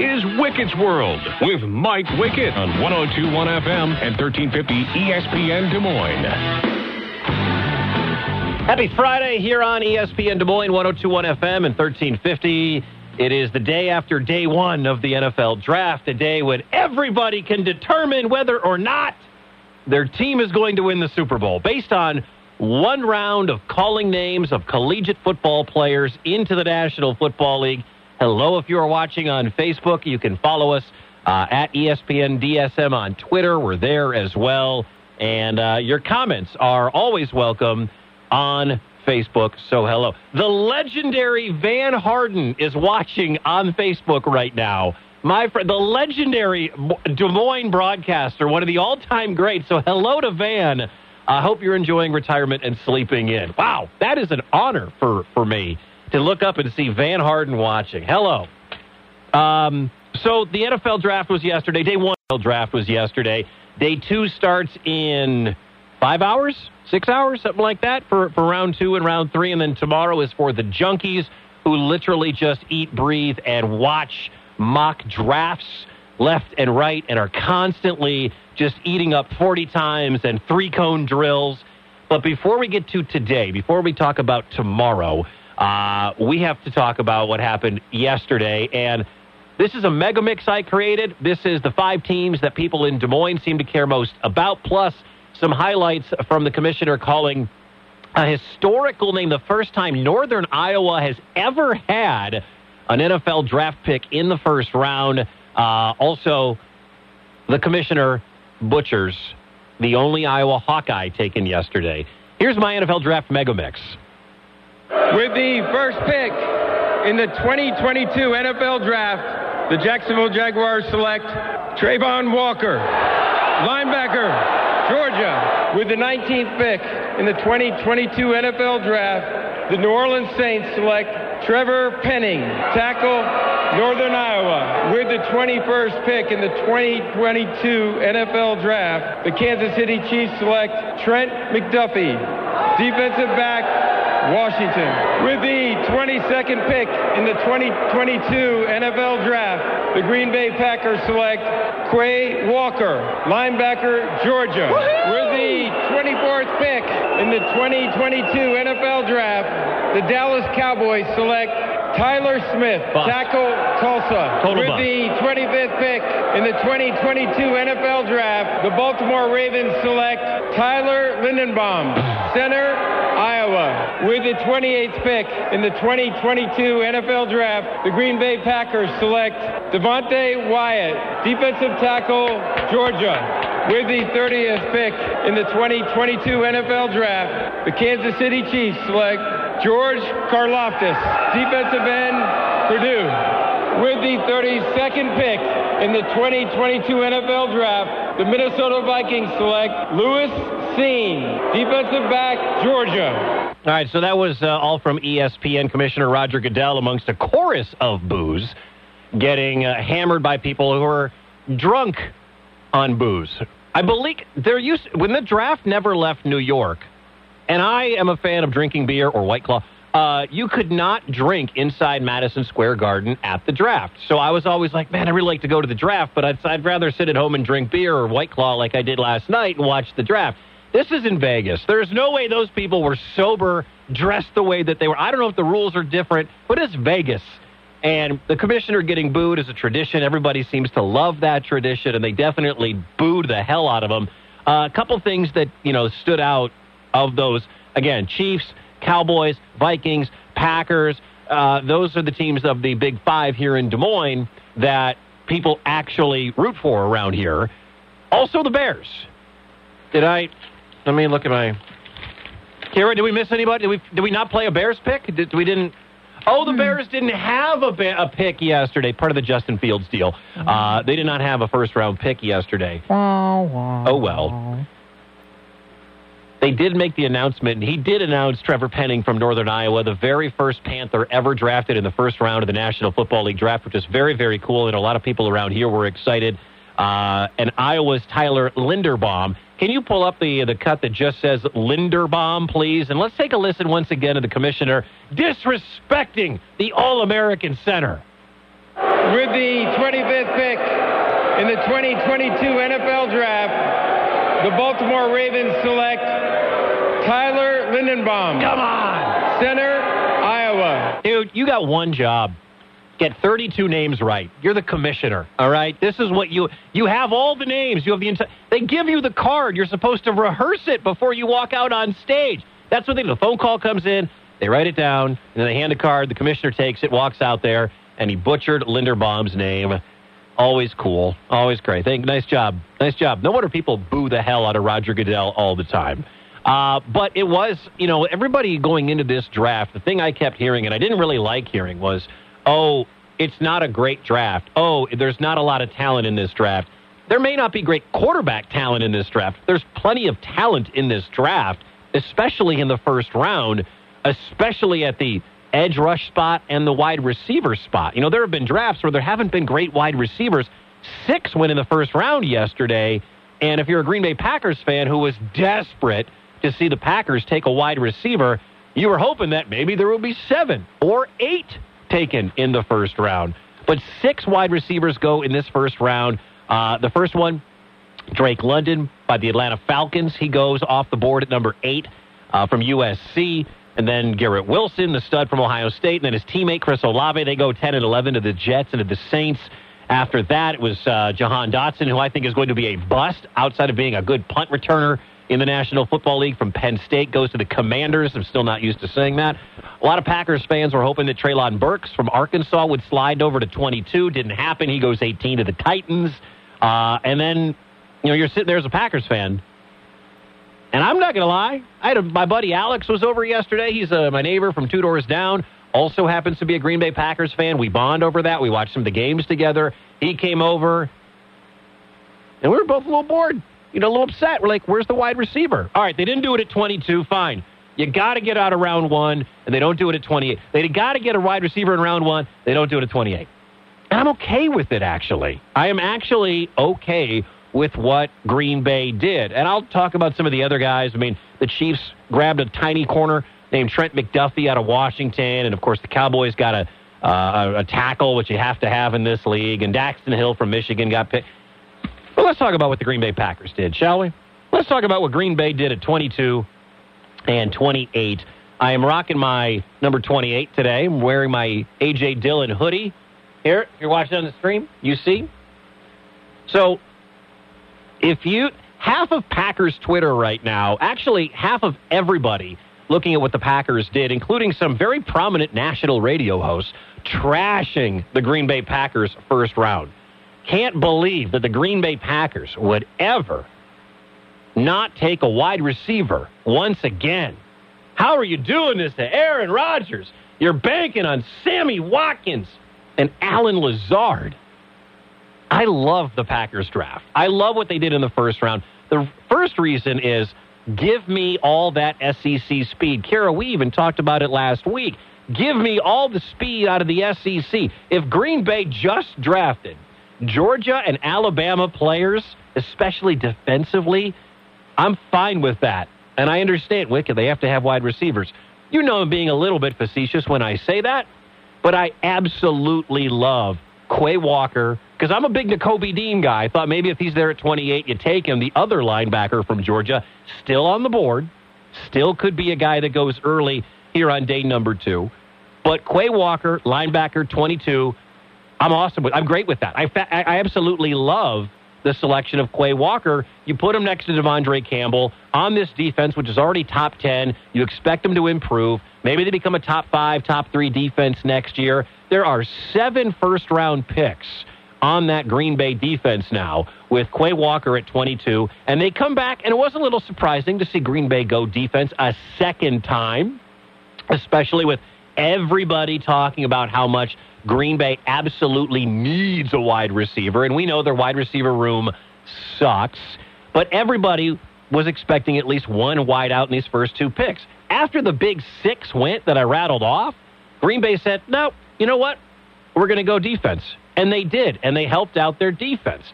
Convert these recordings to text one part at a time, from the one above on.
is Wickett's World with Mike Wickett on 1021 FM and 1350 ESPN Des Moines. Happy Friday here on ESPN Des Moines 1021 FM and 1350. It is the day after day one of the NFL draft, a day when everybody can determine whether or not their team is going to win the Super Bowl based on one round of calling names of collegiate football players into the National Football League. Hello, if you are watching on Facebook, you can follow us uh, at ESPN DSM on Twitter. We're there as well. And uh, your comments are always welcome on Facebook. So hello. The legendary Van Harden is watching on Facebook right now. My friend, the legendary Des Moines broadcaster, one of the all-time greats. So hello to Van. I hope you're enjoying retirement and sleeping in. Wow, that is an honor for, for me to look up and see Van Harden watching. Hello. Um, so the NFL draft was yesterday. Day one draft was yesterday. Day two starts in five hours, six hours, something like that for, for round two and round three. And then tomorrow is for the junkies who literally just eat, breathe, and watch mock drafts left and right and are constantly just eating up 40 times and three cone drills. But before we get to today, before we talk about tomorrow, uh, we have to talk about what happened yesterday. And this is a mega mix I created. This is the five teams that people in Des Moines seem to care most about, plus some highlights from the commissioner calling a historical name, the first time Northern Iowa has ever had an NFL draft pick in the first round. Uh, also, the commissioner butchers the only Iowa Hawkeye taken yesterday. Here's my NFL draft mega mix. With the first pick in the 2022 NFL Draft, the Jacksonville Jaguars select Travon Walker, linebacker, Georgia. With the 19th pick in the 2022 NFL Draft, the New Orleans Saints select Trevor Penning, tackle, Northern Iowa. With the 21st pick in the 2022 NFL Draft, the Kansas City Chiefs select Trent McDuffie, defensive back, Washington. With the 22nd pick in the 2022 NFL Draft, the Green Bay Packers select Quay Walker, linebacker, Georgia. With the 24th pick in the 2022 NFL Draft, the Dallas Cowboys select Tyler Smith, Bust. tackle, Tulsa. Total With bust. the 25th pick in the 2022 NFL Draft, the Baltimore Ravens select Tyler Lindenbaum, center, Iowa. With the 28th pick in the 2022 NFL Draft, the Green Bay Packers select Devonte Wyatt, defensive tackle, Georgia. With the 30th pick in the 2022 NFL Draft, the Kansas City Chiefs select George Karlaftis, defensive end, Purdue. With the 32nd pick in the 2022 NFL Draft, the Minnesota Vikings select Lewis Cine, defensive back, Georgia. All right, so that was uh, all from ESPN Commissioner Roger Goodell amongst a chorus of boos getting uh, hammered by people who are drunk on booze. I believe there used when the draft never left New York, and I am a fan of drinking beer or White Claw. Uh, you could not drink inside Madison Square Garden at the draft. So I was always like, man, I really like to go to the draft, but I'd, I'd rather sit at home and drink beer or White Claw like I did last night and watch the draft. This is in Vegas. There's no way those people were sober, dressed the way that they were. I don't know if the rules are different, but it's Vegas. And the commissioner getting booed is a tradition. Everybody seems to love that tradition, and they definitely booed the hell out of him. Uh, a couple things that you know stood out of those again: Chiefs, Cowboys, Vikings, Packers. Uh, those are the teams of the Big Five here in Des Moines that people actually root for around here. Also, the Bears. Did I? Let me look at my. Kara, did we miss anybody? Did we did we not play a Bears pick? Did we didn't? Oh, the Bears didn't have a, ba- a pick yesterday. Part of the Justin Fields deal. Uh, they did not have a first round pick yesterday. Oh well. They did make the announcement, he did announce Trevor Penning from Northern Iowa, the very first Panther ever drafted in the first round of the National Football League draft, which is very, very cool. And a lot of people around here were excited. Uh, and Iowa's Tyler Linderbaum can you pull up the the cut that just says Linderbaum, please? And let's take a listen once again to the commissioner disrespecting the All American Center. With the 25th pick in the 2022 NFL Draft, the Baltimore Ravens select Tyler Lindenbaum, Come on, center, Iowa. dude, you got one job. Get 32 names right. You're the commissioner. All right. This is what you you have all the names. You have the entire. They give you the card. You're supposed to rehearse it before you walk out on stage. That's what they do. The phone call comes in. They write it down, and then they hand a card. The commissioner takes it, walks out there, and he butchered Linderbaum's name. Always cool. Always great. Thank. Nice job. Nice job. No wonder people boo the hell out of Roger Goodell all the time. Uh, but it was, you know, everybody going into this draft, the thing I kept hearing, and I didn't really like hearing, was, oh, it's not a great draft. Oh, there's not a lot of talent in this draft. There may not be great quarterback talent in this draft. There's plenty of talent in this draft, especially in the first round, especially at the edge rush spot and the wide receiver spot. You know, there have been drafts where there haven't been great wide receivers. Six went in the first round yesterday. And if you're a Green Bay Packers fan who was desperate to see the Packers take a wide receiver, you were hoping that maybe there would be seven or eight taken in the first round. But six wide receivers go in this first round. Uh, the first one, Drake London by the Atlanta Falcons. He goes off the board at number eight uh, from USC. And then Garrett Wilson, the stud from Ohio State. And then his teammate, Chris Olave, they go 10 and 11 to the Jets and to the Saints. After that, it was uh, Jahan Dotson, who I think is going to be a bust outside of being a good punt returner in the National Football League from Penn State, goes to the Commanders. I'm still not used to saying that. A lot of Packers fans were hoping that Treylon Burks from Arkansas would slide over to 22. Didn't happen. He goes 18 to the Titans. Uh, and then, you know, you're sitting there as a Packers fan. And I'm not going to lie. I had a, my buddy Alex was over yesterday. He's uh, my neighbor from two doors down. Also happens to be a Green Bay Packers fan. We bond over that. We watched some of the games together. He came over, and we were both a little bored you know, a little upset. We're like, where's the wide receiver? All right, they didn't do it at 22. Fine. You got to get out of round one, and they don't do it at 28. They got to get a wide receiver in round one. They don't do it at 28. And I'm okay with it, actually. I am actually okay with what Green Bay did. And I'll talk about some of the other guys. I mean, the Chiefs grabbed a tiny corner named Trent McDuffie out of Washington. And, of course, the Cowboys got a, uh, a tackle, which you have to have in this league. And Daxton Hill from Michigan got picked. Well, let's talk about what the Green Bay Packers did, shall we? Let's talk about what Green Bay did at 22 and 28. I am rocking my number 28 today. I'm wearing my A.J. Dillon hoodie. Here, if you're watching on the stream, you see. So, if you, half of Packers Twitter right now, actually, half of everybody looking at what the Packers did, including some very prominent national radio hosts, trashing the Green Bay Packers first round can't believe that the Green Bay Packers would ever not take a wide receiver once again. How are you doing this to Aaron Rodgers? You're banking on Sammy Watkins and Allen Lazard. I love the Packers draft. I love what they did in the first round. The first reason is give me all that SEC speed. Kara, we even talked about it last week. Give me all the speed out of the SEC. If Green Bay just drafted Georgia and Alabama players, especially defensively, I'm fine with that. And I understand, Wicked, they have to have wide receivers. You know I'm being a little bit facetious when I say that, but I absolutely love Quay Walker because I'm a big Nakobe Dean guy. I thought maybe if he's there at 28, you take him. The other linebacker from Georgia, still on the board, still could be a guy that goes early here on day number two. But Quay Walker, linebacker, 22, I'm awesome with. I'm great with that. I fa- I absolutely love the selection of Quay Walker. You put him next to De'Vondre Campbell on this defense, which is already top ten. You expect them to improve. Maybe they become a top five, top three defense next year. There are seven first round picks on that Green Bay defense now with Quay Walker at 22. And they come back, and it was a little surprising to see Green Bay go defense a second time, especially with everybody talking about how much Green Bay absolutely needs a wide receiver, and we know their wide receiver room sucks. But everybody was expecting at least one wide out in these first two picks. After the big six went that I rattled off, Green Bay said, no, you know what? We're going to go defense. And they did, and they helped out their defense.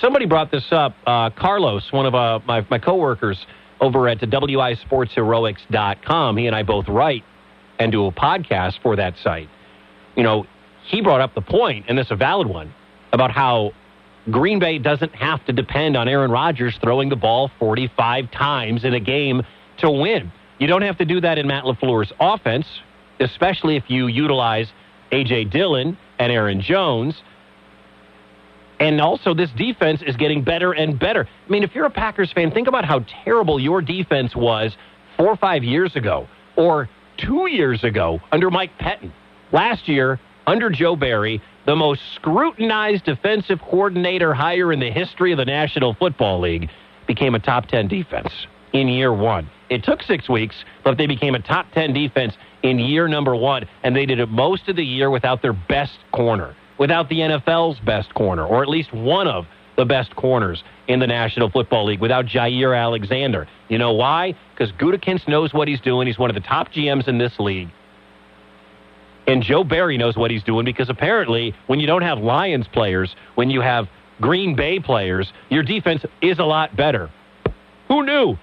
Somebody brought this up. Uh, Carlos, one of uh, my, my coworkers over at WISportsheroics.com, he and I both write and do a podcast for that site. You know, he brought up the point, and it's a valid one, about how Green Bay doesn't have to depend on Aaron Rodgers throwing the ball 45 times in a game to win. You don't have to do that in Matt LaFleur's offense, especially if you utilize A.J. Dillon and Aaron Jones. And also, this defense is getting better and better. I mean, if you're a Packers fan, think about how terrible your defense was four or five years ago, or two years ago under Mike Pettine. Last year, under Joe Barry, the most scrutinized defensive coordinator hire in the history of the National Football League, became a top 10 defense in year one. It took six weeks, but they became a top 10 defense in year number one, and they did it most of the year without their best corner, without the NFL's best corner, or at least one of the best corners in the National Football League, without Jaire Alexander. You know why? Because Gutekunst knows what he's doing. He's one of the top GMs in this league. And Joe Barry knows what he's doing because apparently, when you don't have Lions players, when you have Green Bay players, your defense is a lot better. Who knew?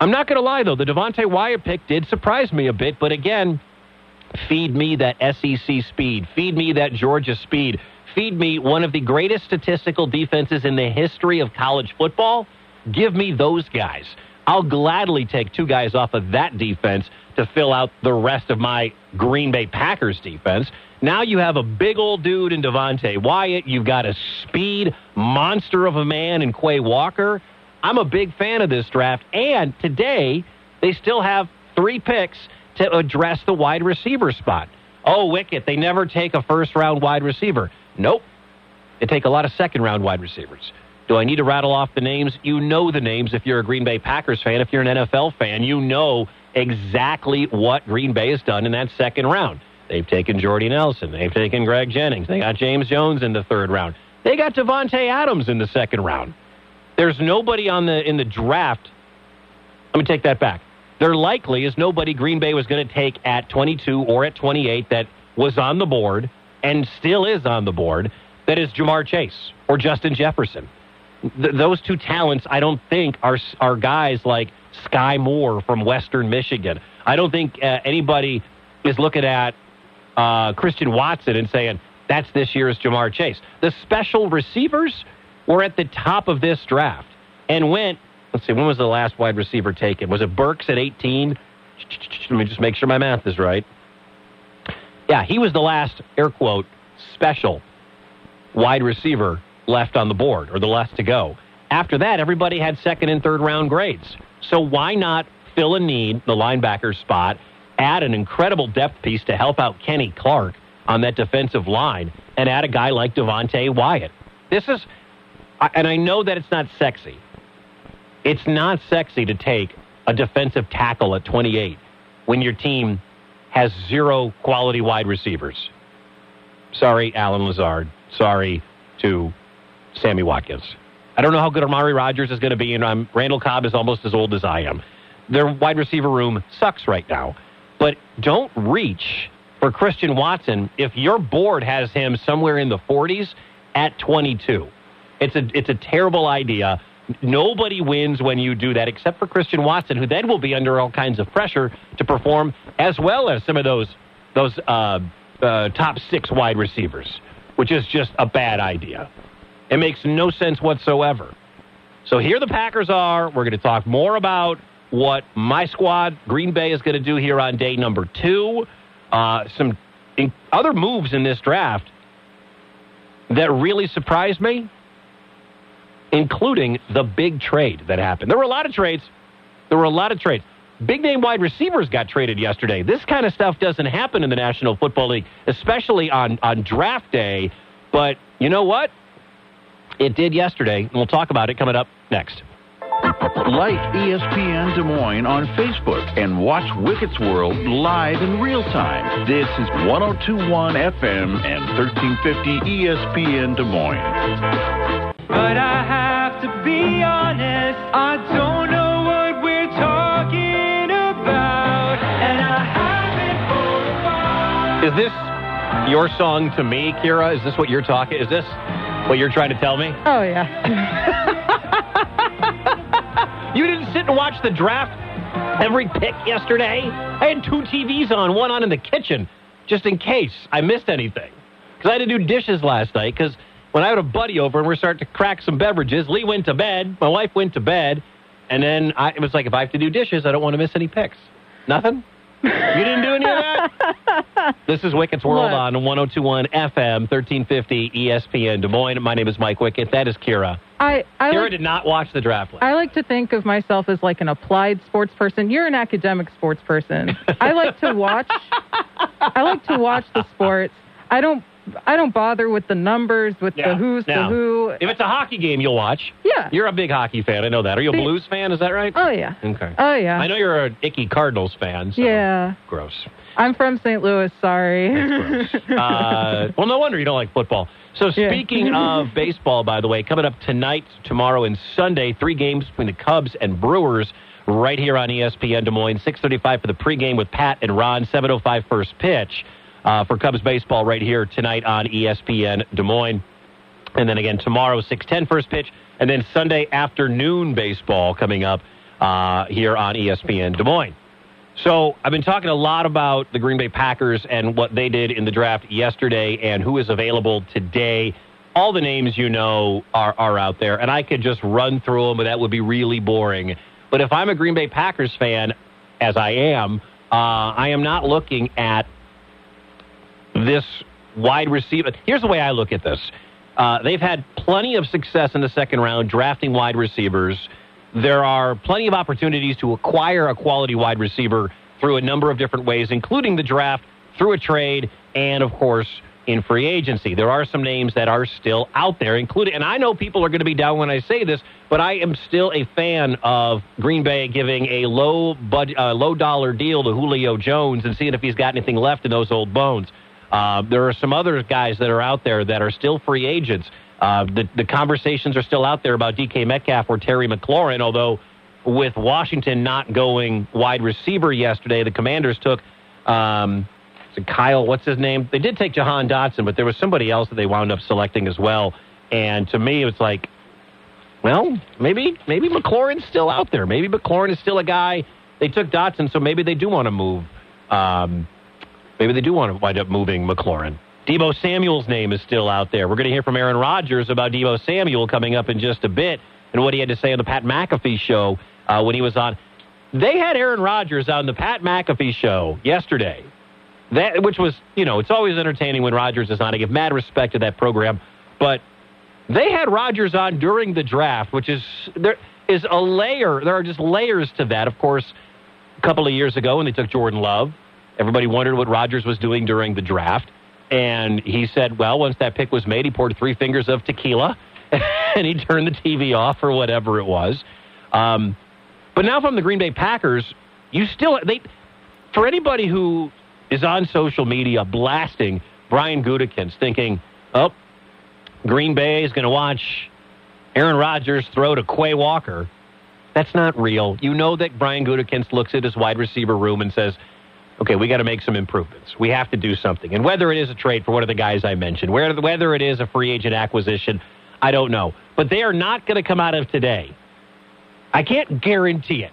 I'm not going to lie, though. The Devonte Wyatt pick did surprise me a bit, but again, feed me that SEC speed. Feed me that Georgia speed. Feed me one of the greatest statistical defenses in the history of college football. Give me those guys. I'll gladly take two guys off of that defense to fill out the rest of my Green Bay Packers defense. Now you have a big old dude in Devonte Wyatt. You've got a speed monster of a man in Quay Walker. I'm a big fan of this draft. And today, they still have three picks to address the wide receiver spot. Oh, Wicket, they never take a first round wide receiver. Nope. They take a lot of second round wide receivers. Do I need to rattle off the names? You know the names if you're a Green Bay Packers fan. If you're an NFL fan, you know exactly what Green Bay has done in that second round. They've taken Jordy Nelson. They've taken Greg Jennings. They got James Jones in the third round. They got Davante Adams in the second round. There's nobody on the in the draft. Let me take that back. There likely is nobody Green Bay was going to take at 22 or at 28 that was on the board and still is on the board. That is Ja'Marr Chase or Justin Jefferson. Th- those two talents, I don't think are are guys like Sky Moore from Western Michigan. I don't think uh, anybody is looking at uh, Christian Watson and saying that's this year's Ja'Marr Chase. The special receivers were at the top of this draft and went. Let's see, when was the last wide receiver taken? Was it Burks at 18? Let me just make sure my math is right. Yeah, he was the last air quote special wide receiver left on the board or the last to go. After that, everybody had second and third round grades. So why not fill a need, the linebacker spot, add an incredible depth piece to help out Kenny Clark on that defensive line, and add a guy like Devonte Wyatt? This is, and I know that it's not sexy. It's not sexy to take a defensive tackle at 28 when your team has zero quality wide receivers. Sorry, Allen Lazard. Sorry to Sammy Watkins. I don't know how good Amari Rodgers is going to be, and I'm, Randall Cobb is almost as old as I am. Their wide receiver room sucks right now. But don't reach for Christian Watson if your board has him somewhere in the 40s at 22. It's a it's a terrible idea. Nobody wins when you do that except for Christian Watson, who then will be under all kinds of pressure to perform as well as some of those those uh, uh, top six wide receivers, which is just a bad idea. It makes no sense whatsoever. So here the Packers are. We're going to talk more about what my squad, Green Bay, is going to do here on day number two. Uh, some in- other moves in this draft that really surprised me, including the big trade that happened. There were a lot of trades. There were a lot of trades. Big name wide receivers got traded yesterday. This kind of stuff doesn't happen in the National Football League, especially on, on draft day. But you know what? It did yesterday, and we'll talk about it coming up next. Like ESPN Des Moines on Facebook and watch Wicket's World live in real time. This is 1021 FM and 1350 ESPN Des Moines. But I have to be honest, I don't know what we're talking about. And I haven't for a while. Is this your song to me, Kira? Is this what you're talking? Is this What you're trying to tell me? Oh yeah. You didn't sit and watch the draft every pick yesterday? I had two TVs on, one on in the kitchen, just in case I missed anything. Because I had to do dishes last night, because when I had a buddy over and we're starting to crack some beverages, Lee went to bed, my wife went to bed, and then I, it was like, if I have to do dishes, I don't want to miss any picks. Nothing? You didn't do any of that? this is Wickett's World Look. on 1021 FM, 1350 ESPN Des Moines. My name is Mike Wickett. That is Kira. I I Kira like, did not watch the draft last I like to think of myself as like an applied sports person. You're an academic sports person. I like to watch. I like to watch the sports. I don't. I don't bother with the numbers, with Yeah. the who's the who. If it's a hockey game, you'll watch. Yeah. You're a big hockey fan. I know that. Are you a See- Blues fan? Is that right? Oh yeah. Okay. Oh yeah. I know you're an icky Cardinals fan. So Yeah. Gross. I'm from St. Louis. Sorry. Uh, well, no wonder you don't like football. So Yeah. speaking of baseball, by the way, coming up tonight, tomorrow, and Sunday, three games between the Cubs and Brewers right here on ESPN Des Moines. 6:35 for the pregame with Pat and Ron. 7:05 first pitch uh, for Cubs baseball right here tonight on ESPN Des Moines. And then again tomorrow, 6:10 first pitch, and then Sunday afternoon baseball coming up uh, here on ESPN Des Moines. So I've been talking a lot about the Green Bay Packers and what they did in the draft yesterday and who is available today. All the names you know are, are out there, and I could just run through them, but that would be really boring. But if I'm a Green Bay Packers fan, as I am, uh, I am not looking at this wide receiver. Here's the way I look at this. Uh, they've had plenty of success in the second round drafting wide receivers. There are plenty of opportunities to acquire a quality wide receiver through a number of different ways, including the draft, through a trade, and of course, in free agency. There are some names that are still out there, including, and I know people are going to be down when I say this, but I am still a fan of Green Bay giving a low bud, uh, low dollar deal to Julio Jones and seeing if he's got anything left in those old bones. Uh, there are some other guys that are out there that are still free agents. Uh, the, the conversations are still out there about DK Metcalf or Terry McLaurin, although with Washington not going wide receiver yesterday, the Commanders took um, Kyle, what's his name? They did take Jahan Dotson, but there was somebody else that they wound up selecting as well. And to me, it's like, well, maybe maybe McLaurin's still out there. Maybe McLaurin is still a guy. They took Dotson, so maybe they do want to move. Um, maybe they do want to wind up moving McLaurin. Deebo Samuel's name is still out there. We're going to hear from Aaron Rodgers about Deebo Samuel coming up in just a bit and what he had to say on the Pat McAfee show uh, when he was on. They had Aaron Rodgers on the Pat McAfee show yesterday. That which was, you know, it's always entertaining when Rodgers is on. I give mad respect to that program, but they had Rodgers on during the draft, which is there is a layer. There are just layers to that. Of course, a couple of years ago when they took Jordan Love, everybody wondered what Rodgers was doing during the draft, and he said, "Well, once that pick was made, he poured three fingers of tequila, and he turned the TV off or whatever it was." Um, but now from the Green Bay Packers, you still they for anybody who is on social media blasting Brian Gutekunst, thinking, "Oh, Green Bay is going to watch Aaron Rodgers throw to Quay Walker." That's not real. You know that Brian Gutekunst looks at his wide receiver room and says, "Okay, we got to make some improvements. We have to do something." And whether it is a trade for one of the guys I mentioned, whether it is a free agent acquisition, I don't know. But they are not going to come out of today. I can't guarantee it,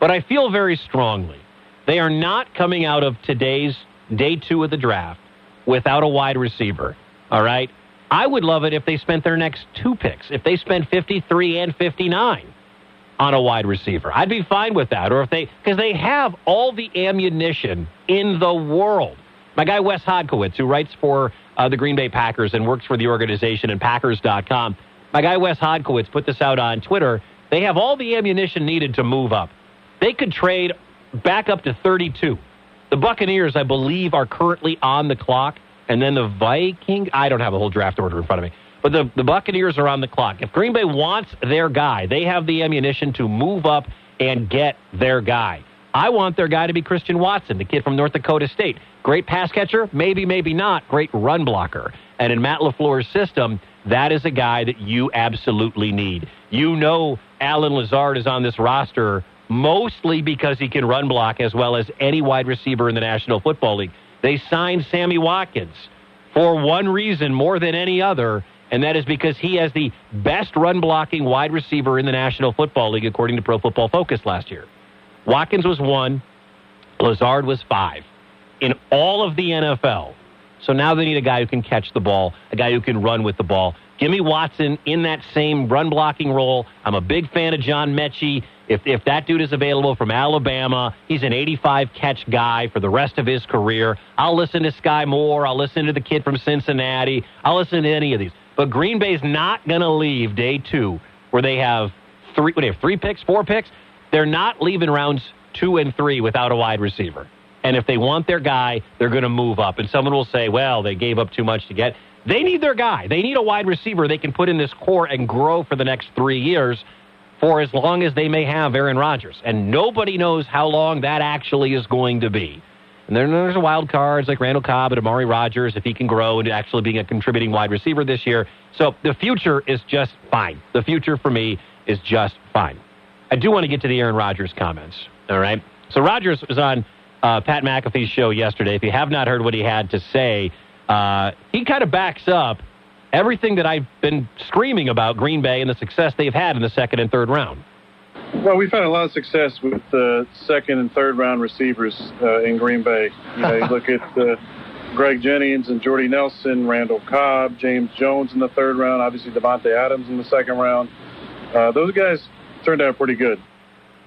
but I feel very strongly they are not coming out of today's day two of the draft without a wide receiver. All right. I would love it if they spent their next two picks, if they spent 53 and 59 on a wide receiver. I'd be fine with that. Or if they, because they have all the ammunition in the world. My guy Wes Hodkiewicz, who writes for uh, the Green Bay Packers and works for the organization and Packers.com, my guy Wes Hodkiewicz put this out on Twitter. They have all the ammunition needed to move up. They could trade back up to 32. The Buccaneers, I believe, are currently on the clock. And then the Vikings, I don't have a whole draft order in front of me. But the, the Buccaneers are on the clock. If Green Bay wants their guy, they have the ammunition to move up and get their guy. I want their guy to be Christian Watson, the kid from North Dakota State. Great pass catcher, maybe, maybe not. Great run blocker. And in Matt LaFleur's system, that is a guy that you absolutely need. You know Allen Lazard is on this roster mostly because he can run block as well as any wide receiver in the National Football League. They signed Sammy Watkins for one reason more than any other, and that is because he has the best run blocking wide receiver in the National Football League, according to Pro Football Focus last year. Watkins was one, Lazard was five in all of the NFL. So now they need a guy who can catch the ball, a guy who can run with the ball. Give me Watson in that same run blocking role. I'm a big fan of John Metchie. If, if that dude is available from Alabama, he's an 85 catch guy for the rest of his career. I'll listen to Sky Moore. I'll listen to the kid from Cincinnati. I'll listen to any of these. But Green Bay's not going to leave day two where they have three, they have three picks, four picks. They're not leaving rounds two and three without a wide receiver. And if they want their guy, they're going to move up. And someone will say, well, they gave up too much to get. They need their guy. They need a wide receiver they can put in this core and grow for the next three years for as long as they may have Aaron Rodgers. And nobody knows how long that actually is going to be. And then there's wild cards like Randall Cobb and Amari Rodgers if he can grow into actually being a contributing wide receiver this year. So the future is just fine. The future for me is just fine. I do want to get to the Aaron Rodgers comments. All right. So Rodgers was on uh, Pat McAfee's show yesterday. If you have not heard what he had to say, uh, he kind of backs up everything that I've been screaming about Green Bay and the success they've had in the second and third round. Well, we've had a lot of success with the uh, second and third round receivers uh, in Green Bay. You know, you look at uh, Greg Jennings and Jordy Nelson, Randall Cobb, James Jones in the third round, obviously Davante Adams in the second round. Uh, those guys turned out pretty good.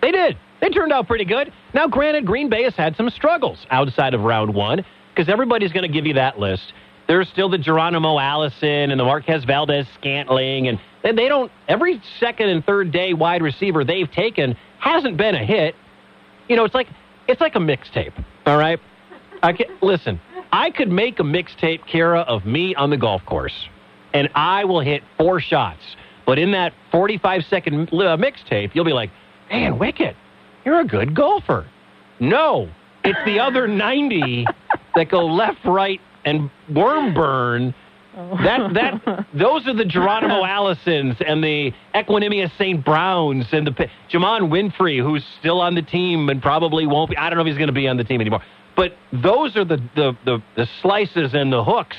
They did. They turned out pretty good. Now, granted, Green Bay has had some struggles outside of round one because everybody's going to give you that list. There's still the Geronimo Allison and the Marquez Valdes Scantling, and they don't. Every second and third day wide receiver they've taken hasn't been a hit. You know, it's like it's like a mixtape. All right, I can, listen. I could make a mixtape, Kara, of me on the golf course, and I will hit four shots. But in that 45 second uh, mixtape, you'll be like, "Man, Wicket, you're a good golfer." No, it's the other 90 that go left, right, and worm burn. Oh. That that those are the Geronimo Allisons and the Equanimeous St. Browns and the Juwann Winfrey, who's still on the team and probably won't be. I don't know if he's going to be on the team anymore. But those are the, the, the, the slices and the hooks.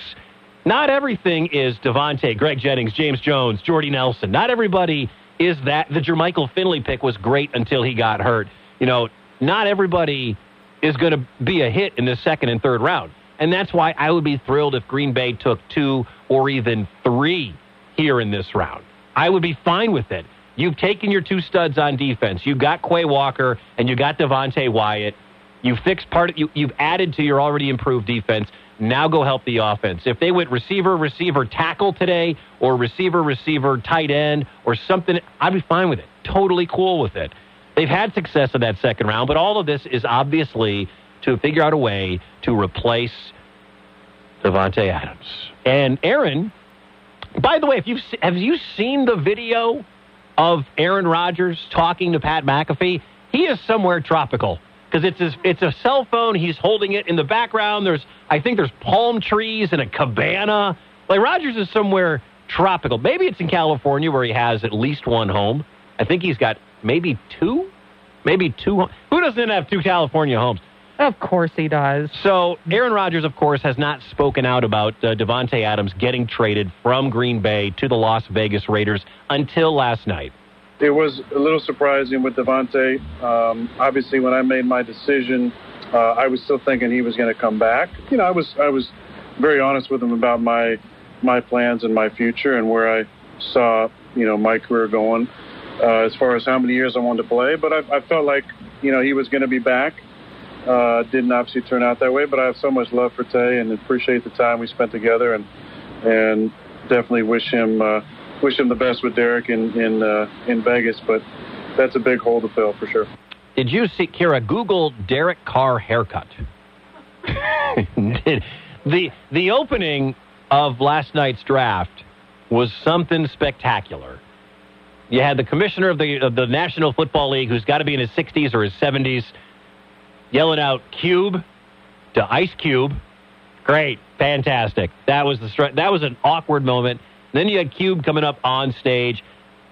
Not everything is Davante, Greg Jennings, James Jones, Jordy Nelson. Not everybody is that. The Jermichael Finley pick was great until he got hurt. You know, not everybody is going to be a hit in the second and third round. And that's why I would be thrilled if Green Bay took two or even three here in this round. I would be fine with it. You've taken your two studs on defense. You've got Quay Walker and you got Devonte Wyatt. You fixed part. Of, you, you've added to your already improved defense. Now go help the offense. If they went receiver, receiver, tackle today, or receiver, receiver, tight end, or something, I'd be fine with it. Totally cool with it. They've had success in that second round, but all of this is obviously to figure out a way to replace Davante Adams. And Aaron, by the way, if you have you seen the video of Aaron Rodgers talking to Pat McAfee? He is somewhere tropical because it's his, it's a cell phone. He's holding it in the background. There's I think there's palm trees and a cabana. Like Rodgers is somewhere tropical. Maybe it's in California where he has at least one home. I think he's got maybe two, maybe two. Who doesn't have two California homes? Of course he does. So Aaron Rodgers, of course, has not spoken out about uh, Davante Adams getting traded from Green Bay to the Las Vegas Raiders until last night. It was a little surprising with Davante. Um, obviously, when I made my decision, uh, I was still thinking he was going to come back. You know, I was I was very honest with him about my my plans and my future and where I saw you know my career going uh, as far as how many years I wanted to play. But I, I felt like you know he was going to be back. Uh, didn't obviously turn out that way, but I have so much love for Tay and appreciate the time we spent together, and and definitely wish him uh, wish him the best with Derek in in uh, in Vegas. But that's a big hole to fill for sure. Did you see Kira Google Derek Carr haircut? Did the the opening of last night's draft was something spectacular. You had the commissioner of the of the National Football League, who's got to be in his 60s or his 70s yelling out Cube to Ice Cube. Great, fantastic. That was the that was an awkward moment. Then you had Cube coming up on stage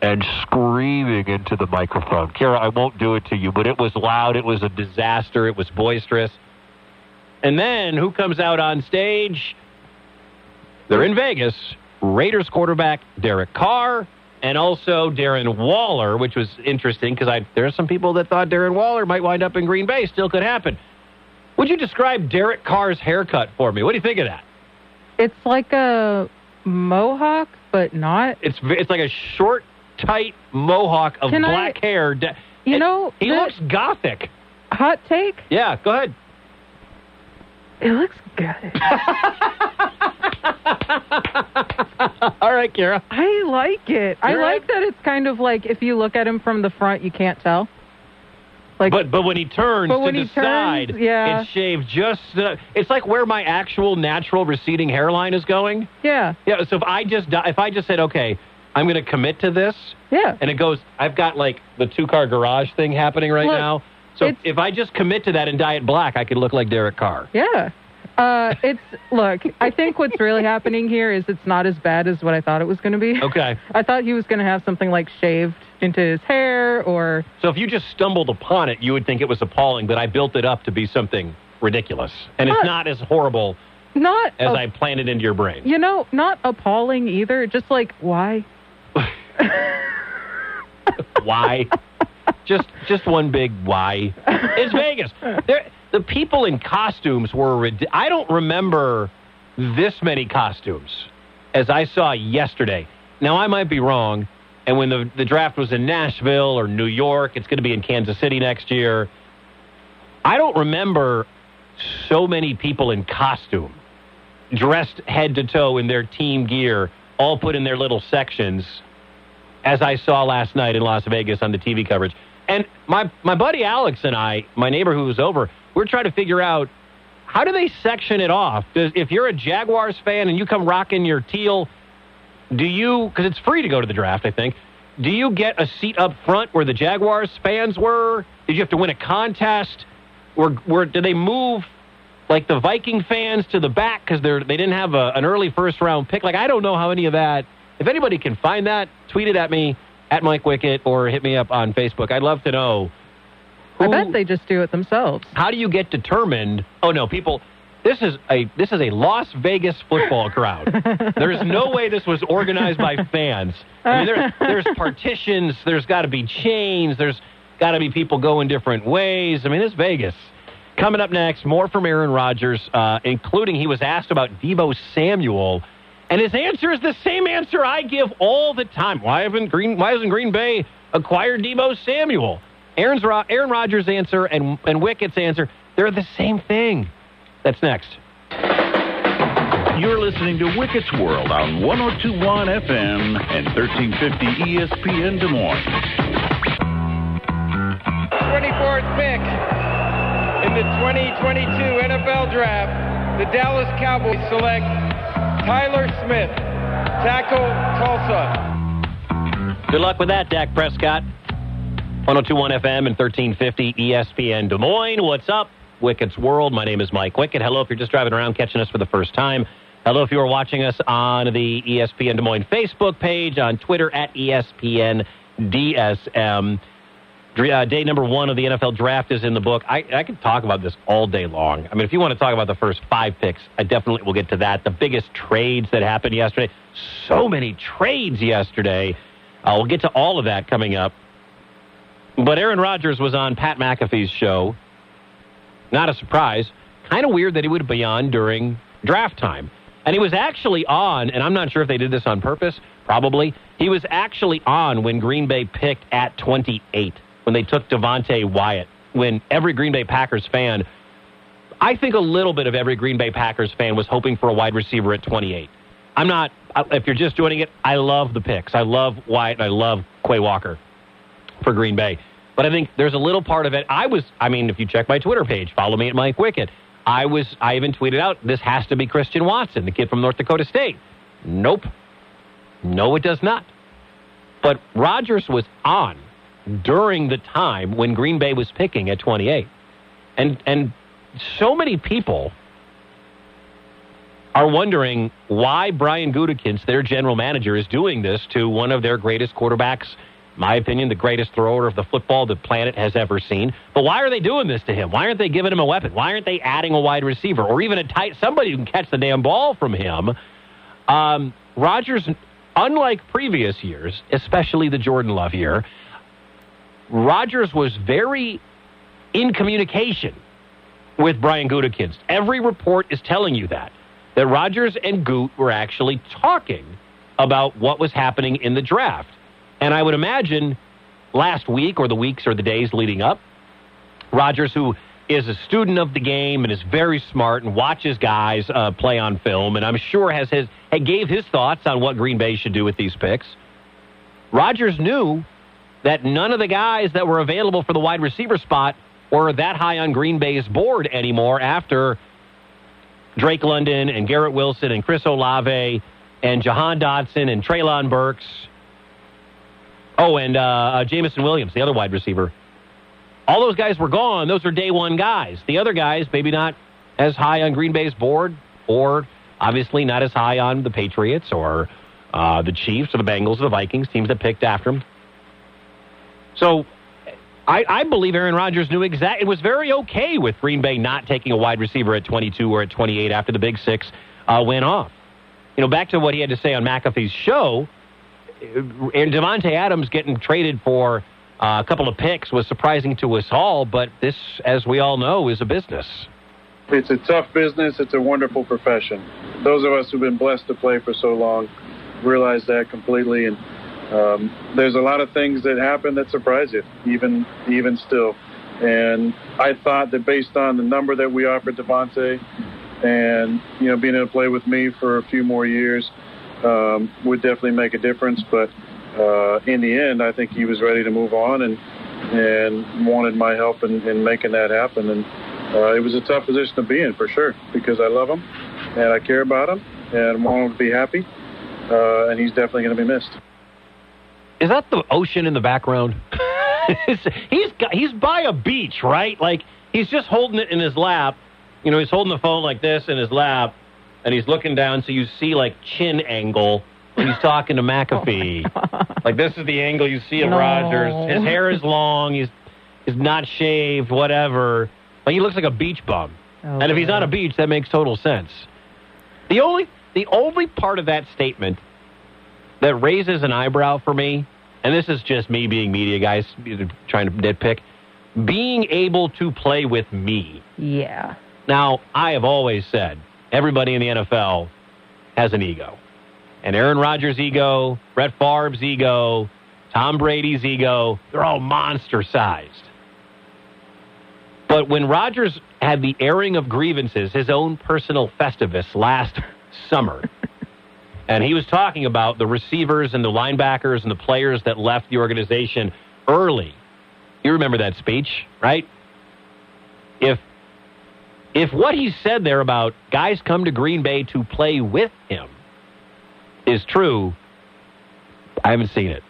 and screaming into the microphone. Kara, I won't do it to you, but it was loud. It was a disaster. It was boisterous. And then who comes out on stage? They're in Vegas. Raiders quarterback Derek Carr, and also Darren Waller, which was interesting because there are some people that thought Darren Waller might wind up in Green Bay. Still could happen. Would you describe Derek Carr's haircut for me? What do you think of that? It's like a mohawk, but not. It's it's like a short, tight mohawk of Can I- black hair. You and know, he looks gothic. Hot take? Yeah, go ahead. It looks good. Right, Kara. I like it. I You're like right. that it's kind of like if you look at him from the front, you can't tell. Like, But but when he turns to when the he turns, side, yeah. it's shaved just. Uh, it's like where my actual natural receding hairline is going. yeah, Yeah. So if I just if I just said okay, I'm going to commit to this, yeah. and it goes, I've got like the two car garage thing happening right Look, now. So if I just commit to that and dye it black, I could look like Derek Carr. Yeah. Uh, it's look. I think what's really happening here is it's not as bad as what I thought it was going to be. Okay. I thought he was going to have something like shaved into his hair, or So if you just stumbled upon it, you would think it was appalling, but I built it up to be something ridiculous, and it's What? not as horrible not. as a- I planned it into your brain. You know, not appalling either. Just like why? why? just just one big why. It's Vegas. There, the people in costumes were. I don't remember this many costumes as I saw yesterday. Now I might be wrong. And when the the draft was in Nashville or New York, it's going to be in Kansas City next year. I don't remember so many people in costume, dressed head to toe in their team gear, all put in their little sections as I saw last night in Las Vegas on the TV coverage. And my my buddy Alex and I, my neighbor who was over, we're trying to figure out how do they section it off? Does, if you're a Jaguars fan and you come rocking your teal, do you? Because it's free to go to the draft, I think. Do you get a seat up front where the Jaguars fans were? Did you have to win a contest? Or, or did they move like the Viking fans to the back because they're they didn't have a, an early first round pick? Like I don't know how any of that. If anybody can find that, tweet it at me at Mike Wicket or hit me up on Facebook. I'd love to know. I bet they just do it themselves. how do you get determined? Oh no, people. This is a this is a Las Vegas football crowd. there is no way this was organized by fans. I mean, there, there's partitions. There's got to be chains. There's got to be people going different ways. I mean, it's Vegas. Coming up next, more from Aaron Rodgers, uh, including he was asked about Deebo Samuel, and his answer is the same answer I give all the time. Why haven't Green Why hasn't Green Bay acquired Deebo Samuel? Aaron's Ro- Aaron Rodgers' answer and and Wickett's answer, they're the same thing. That's next. You're listening to Wicket's World on 1021 FM and 1350 ESPN Des Moines. 24th pick in the 2022 NFL Draft, the Dallas Cowboys select Tyler Smith, tackle Tulsa. Good luck with that, Dak Prescott. 1021 FM and 1350 ESPN Des Moines. What's up? Wicket's World. My name is Mike Wickett. Hello if you're just driving around catching us for the first time. Hello if you are watching us on the ESPN Des Moines Facebook page, on Twitter at ESPN DSM. Uh, day number one of the NFL draft is in the book. I, I could talk about this all day long. I mean, if you want to talk about the first five picks, I definitely will get to that. The biggest trades that happened yesterday. So many trades yesterday. Uh, we'll get to all of that coming up. But Aaron Rodgers was on Pat McAfee's show. Not a surprise. Kind of weird that he would be on during draft time. And he was actually on, and I'm not sure if they did this on purpose, probably. He was actually on when Green Bay picked at 28, when they took Devonte Wyatt, when every Green Bay Packers fan, I think a little bit of every Green Bay Packers fan was hoping for a wide receiver at 28. I'm not, if you're just joining it, I love the picks. I love Wyatt and I love Quay Walker for Green Bay. But I think there's a little part of it. I was, I mean, if you check my Twitter page, follow me at Mike Wicket. I was, I even tweeted out, this has to be Christian Watson, the kid from North Dakota State. Nope. No, it does not. But Rodgers was on during the time when Green Bay was picking at 28. And, and so many people are wondering why Brian Gutekunst, their general manager, is doing this to one of their greatest quarterbacks. My opinion, the greatest thrower of the football the planet has ever seen. But why are they doing this to him? Why aren't they giving him a weapon? Why aren't they adding a wide receiver or even a tight somebody who can catch the damn ball from him? Um, Rodgers, unlike previous years, especially the Jordan Love year, Rodgers was very in communication with Brian Gutekunst. Every report is telling you that that Rodgers and Goot were actually talking about what was happening in the draft. And I would imagine last week or the weeks or the days leading up, Rodgers, who is a student of the game and is very smart and watches guys uh, play on film, and I'm sure has his gave his thoughts on what Green Bay should do with these picks. Rodgers knew that none of the guys that were available for the wide receiver spot were that high on Green Bay's board anymore after Drake London and Garrett Wilson and Chris Olave and Jahan Dotson and Treylon Burks. Oh, and uh, uh, Jameson Williams, the other wide receiver. All those guys were gone. Those are day one guys. The other guys, maybe not as high on Green Bay's board, or obviously not as high on the Patriots or uh, the Chiefs or the Bengals or the Vikings, teams that picked after him. So I, I believe Aaron Rodgers knew exactly. It was very okay with Green Bay not taking a wide receiver at 22 or at 28 after the Big Six uh, went off. You know, back to what he had to say on McAfee's show, and Davante Adams getting traded for uh, a couple of picks was surprising to us all. But this, as we all know, is a business. It's a tough business. It's a wonderful profession. Those of us who've been blessed to play for so long realize that completely and um, there's a lot of things that happen that surprise you, even even still. And I thought that based on the number that we offered Davante, and you know being able to play with me for a few more years, um, would definitely make a difference. But uh, in the end, I think he was ready to move on and and wanted my help in, in making that happen. And uh, it was a tough position to be in for sure because I love him and I care about him and want him to be happy. Uh, and he's definitely going to be missed. Is that the ocean in the background? he's got, he's by a beach, right? Like he's just holding it in his lap. You know, he's holding the phone like this in his lap, and he's looking down, so you see like chin angle. When he's talking to McAfee. Oh like this is the angle you see of no. Rodgers. His hair is long. He's he's not shaved. Whatever. Like he looks like a beach bum. Oh, and if he's on a beach, that makes total sense. The only the only part of that statement that raises an eyebrow for me, and this is just me being media guys trying to nitpick, being able to play with me. Yeah. Now, I have always said everybody in the NFL has an ego. And Aaron Rodgers' ego, Brett Favre's ego, Tom Brady's ego, they're all monster sized. But when Rodgers had the airing of grievances, his own personal festivus last summer, and he was talking about the receivers and the linebackers and the players that left the organization early. You remember that speech, right? If if what he said there about guys come to Green Bay to play with him is true, I haven't seen it.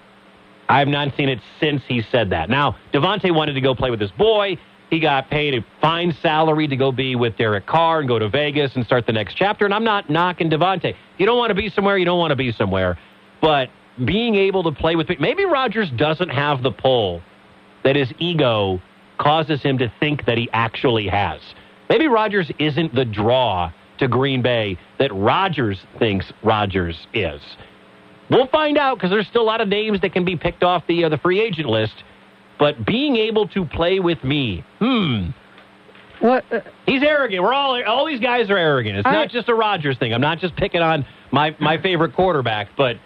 I have not seen it since he said that. Now, Davante wanted to go play with his boy. He got paid a fine salary to go be with Derek Carr and go to Vegas and start the next chapter. And I'm not knocking Davante. You don't want to be somewhere, you don't want to be somewhere. But being able to play with maybe Rodgers doesn't have the pull that his ego causes him to think that he actually has. Maybe Rodgers isn't the draw to Green Bay that Rodgers thinks Rodgers is. We'll find out because there's still a lot of names that can be picked off the uh, the free agent list. But being able to play with me, hmm. What? Uh, He's arrogant. We're all all these guys are arrogant. It's I, not just a Rodgers thing. I'm not just picking on my my favorite quarterback, but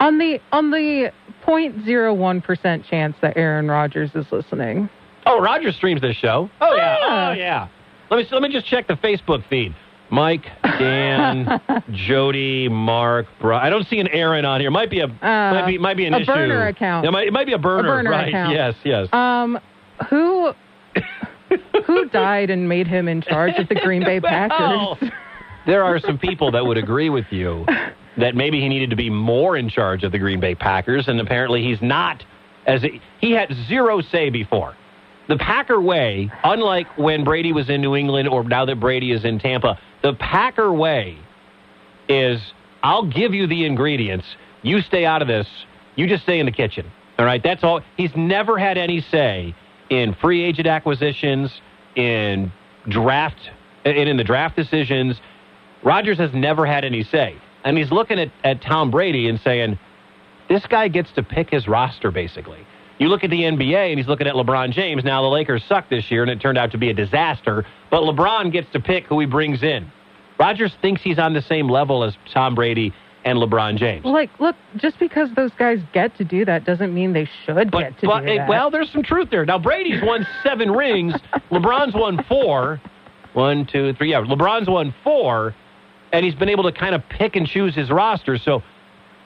on the on the 0.01 percent chance that Aaron Rodgers is listening. Oh, Roger streams this show. Oh yeah. Oh yeah. Let me let me just check the Facebook feed. Mike, Dan, Jody, Mark, Brian. I don't see an Aaron on here. Might be a uh, might be might be an a issue. burner account. It might, it might be a burner. A burner right? Account. Yes, yes. Um, who who died and made him in charge of the Green Bay Packers? well, there are some people that would agree with you that maybe he needed to be more in charge of the Green Bay Packers, and apparently he's not. As a, he had zero say before. The Packer way, unlike when Brady was in New England or now that Brady is in Tampa, the Packer way is I'll give you the ingredients. You stay out of this. You just stay in the kitchen. All right, that's all. He's never had any say in free agent acquisitions, in draft, and in the draft decisions. Rodgers has never had any say. And he's looking at, at Tom Brady and saying, this guy gets to pick his roster, basically. You look at the NBA and he's looking at LeBron James. Now, the Lakers suck this year and it turned out to be a disaster, but LeBron gets to pick who he brings in. Rodgers thinks he's on the same level as Tom Brady and LeBron James. Well, like, look, just because those guys get to do that doesn't mean they should But, get to but do eh, that. well, there's some truth there. Now Brady's won seven rings. LeBron's won four. One, two, three. Yeah, LeBron's won four, and he's been able to kind of pick and choose his roster. So,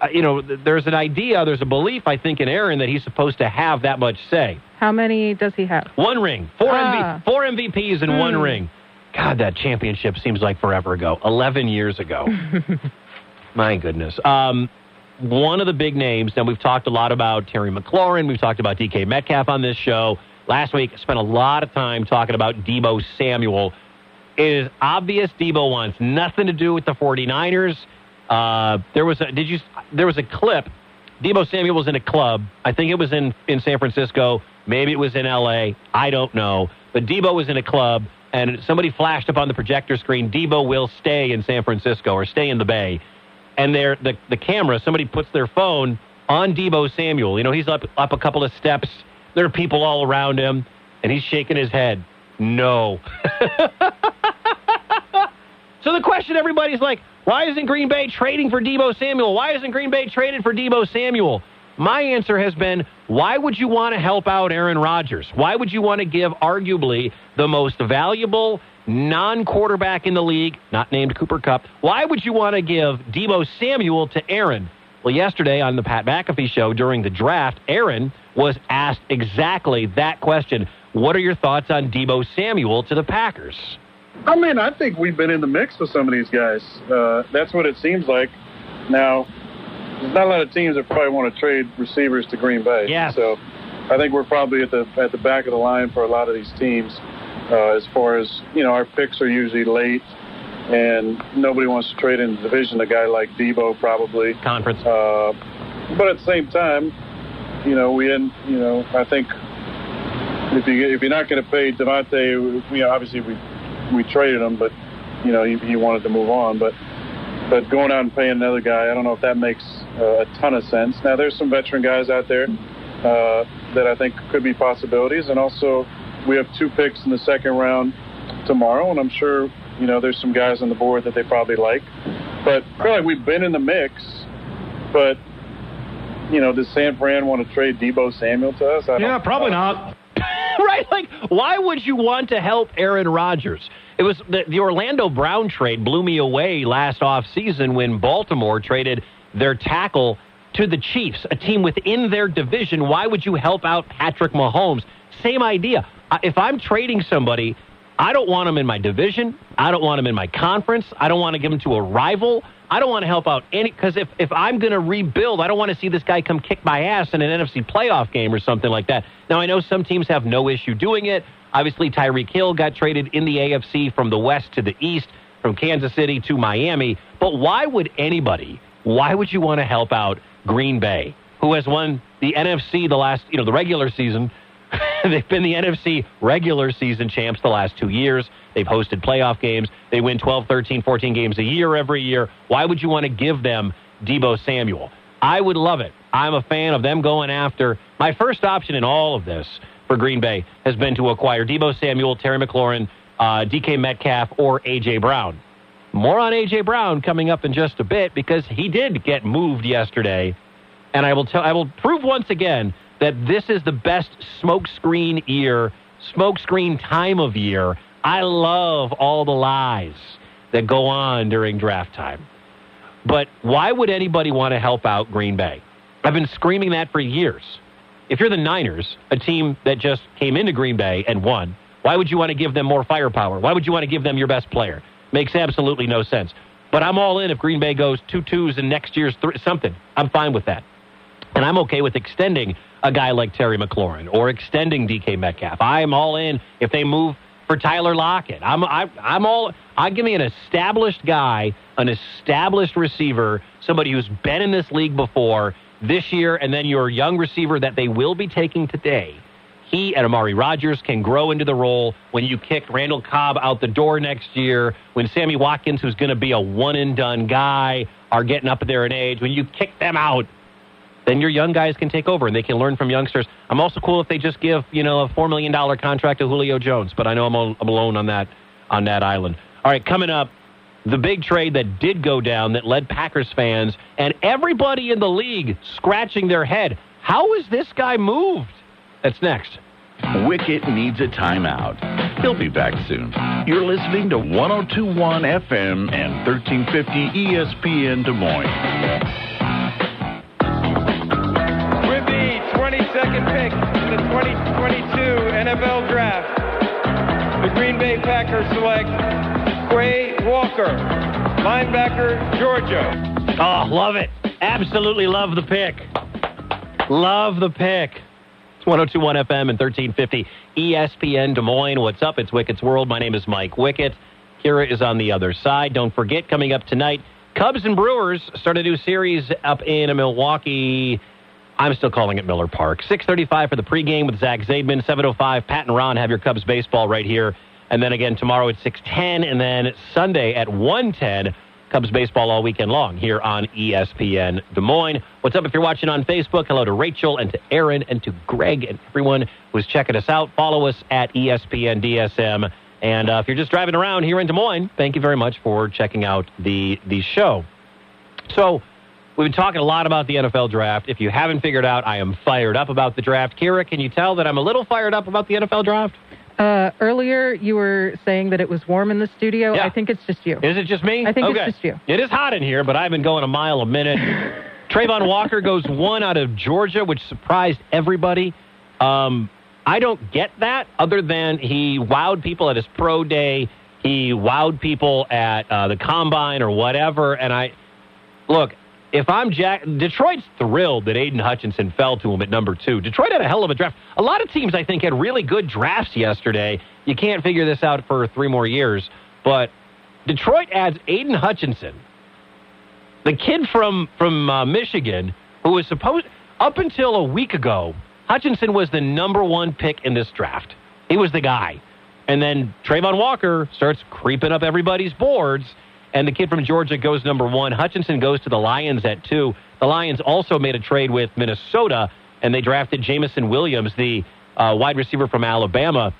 uh, you know, there's an idea, there's a belief, I think, in Aaron that he's supposed to have that much say. How many does he have? One ring, four, Ah. MV- four MVPs and one Hmm. ring. God, that championship seems like forever ago. Eleven years ago. My goodness. Um, one of the big names, and we've talked a lot about Terry McLaurin. We've talked about DK Metcalf on this show. Last week, spent a lot of time talking about Deebo Samuel. It is obvious Deebo wants nothing to do with the 49ers. Uh, there was a, did you, there was a clip. Deebo Samuel was in a club. I think it was in, in San Francisco. Maybe it was in LA. I don't know. But Deebo was in a club, and somebody flashed up on the projector screen Deebo will stay in San Francisco or stay in the Bay and they're, the the camera, somebody puts their phone on Deebo Samuel. You know, he's up up a couple of steps. There are people all around him, and he's shaking his head. No. so the question everybody's like, why isn't Green Bay trading for Deebo Samuel? Why isn't Green Bay traded for Deebo Samuel? My answer has been, why would you want to help out Aaron Rodgers? Why would you want to give arguably the most valuable non-quarterback in the league, not named Cooper Kupp? Why would you want to give Deebo Samuel to Aaron? Well, yesterday on the Pat McAfee show during the draft, Aaron was asked exactly that question. What are your thoughts on Deebo Samuel to the Packers? I mean, I think we've been in the mix with some of these guys. Uh, that's what it seems like. Now, there's not a lot of teams that probably want to trade receivers to Green Bay. Yes. So, I think we're probably at the at the back of the line for a lot of these teams. Uh, as far as you know, our picks are usually late, and nobody wants to trade in the division a guy like Deebo probably. Conference. Uh, but at the same time, you know, we in, you know, I think if you if you're not going to pay Davante, you know, obviously we we traded him, but you know, he, he wanted to move on, but but going out and paying another guy, I don't know if that makes uh, a ton of sense. Now there's some veteran guys out there uh, that I think could be possibilities, and also we have two picks in the second round tomorrow, and I'm sure you know there's some guys on the board that they probably like. But I feel like we've been in the mix, but you know, does San Fran want to trade Deebo Samuel to us? I don't- probably not. right? Like, why would you want to help Aaron Rodgers? It was the, the Orlando Brown trade blew me away last offseason when Baltimore traded their tackle to the Chiefs, a team within their division. Why would you help out Patrick Mahomes? Same idea. If I'm trading somebody, I don't want him in my division. I don't want him in my conference. I don't want to give him to a rival. I don't want to help out any because if, if I'm going to rebuild, I don't want to see this guy come kick my ass in an NFC playoff game or something like that. Now I know some teams have no issue doing it. Obviously, Tyreek Hill got traded in the AFC from the west to the east, from Kansas City to Miami. But why would anybody? Why would you want to help out Green Bay, who has won the NFC the last, you know, the regular season? They've been the NFC regular season champs the last two years. They've hosted playoff games. They win 12, 13, 14 games a year every year. Why would you want to give them Deebo Samuel? I would love it. I'm a fan of them going after. My first option in all of this for Green Bay has been to acquire Deebo Samuel, Terry McLaurin, uh, DK Metcalf, or A.J. Brown. More on A.J. Brown coming up in just a bit because he did get moved yesterday. And I will tell, I will prove once again that this is the best smokescreen year, smokescreen time of year. I love all the lies that go on during draft time. But why would anybody want to help out Green Bay? I've been screaming that for years. If you're the Niners, a team that just came into Green Bay and won, why would you want to give them more firepower? Why would you want to give them your best player? Makes absolutely no sense. But I'm all in if Green Bay goes two twos and next year's three, something. I'm fine with that. And I'm okay with extending a guy like Terry McLaurin or extending DK Metcalf. I'm all in if they move for Tyler Lockett. I'm I, I'm all. I give me an established guy, an established receiver, somebody who's been in this league before this year, and then your young receiver that they will be taking today. he and Amari Rodgers can grow into the role when you kick Randall Cobb out the door next year, when Sammy Watkins, who's going to be a one and done guy, are getting up there in age, when you kick them out, then your young guys can take over and they can learn from youngsters. I'm also cool if they just give, you know, a $4 million contract to Julio Jones, but I know I'm, al- I'm alone on that, on that island. All right, coming up, the big trade that did go down that led Packers fans and everybody in the league scratching their head. How is this guy moved? That's next. Wicket needs a timeout. He'll be back soon. You're listening to 1021 FM and 1350 ESPN Des Moines. Pick in the 2022 NFL Draft, the Green Bay Packers select Quay Walker, linebacker, Georgia. Oh, love it. Absolutely love the pick. Love the pick. It's 1021 FM and 1350 ESPN Des Moines. What's up? It's Wicket's World. My name is Mike Wickett. Kira is on the other side. Don't forget, coming up tonight, Cubs and Brewers start a new series up in Milwaukee. I'm still calling it Miller Park. 635 for the pregame with Zach Zaidman. 705, Pat and Ron have your Cubs baseball right here. And then again tomorrow at 610, and then Sunday at 110. Cubs baseball all weekend long here on ESPN Des Moines. What's up if you're watching on Facebook? Hello to Rachel and to Aaron and to Greg and everyone who's checking us out. Follow us at ESPN DSM. And uh, if you're just driving around here in Des Moines, thank you very much for checking out the the show. So we've been talking a lot about the NFL draft. If you haven't figured out, I am fired up about the draft. Kira, can you tell that I'm a little fired up about the NFL draft? Uh, earlier, you were saying that it was warm in the studio. Yeah. I think it's just you. Is it just me? I think it's just you. It is hot in here, but I've been going a mile a minute. Travon Walker goes one out of Georgia, which surprised everybody. Um, I don't get that, other than he wowed people at his pro day. He wowed people at uh, the combine or whatever. And I look, if I'm Jack, Detroit's thrilled that Aidan Hutchinson fell to him at number two. Detroit had a hell of a draft. A lot of teams, I think, had really good drafts yesterday. You can't figure this out for three more years, but Detroit adds Aidan Hutchinson, the kid from from uh, Michigan, who was supposed up until a week ago. Hutchinson was the number one pick in this draft. He was the guy, and then Travon Walker starts creeping up everybody's boards, and the kid from Georgia goes number one. Hutchinson goes to the Lions at two. The Lions also made a trade with Minnesota, and they drafted Jameson Williams, the uh, wide receiver from Alabama.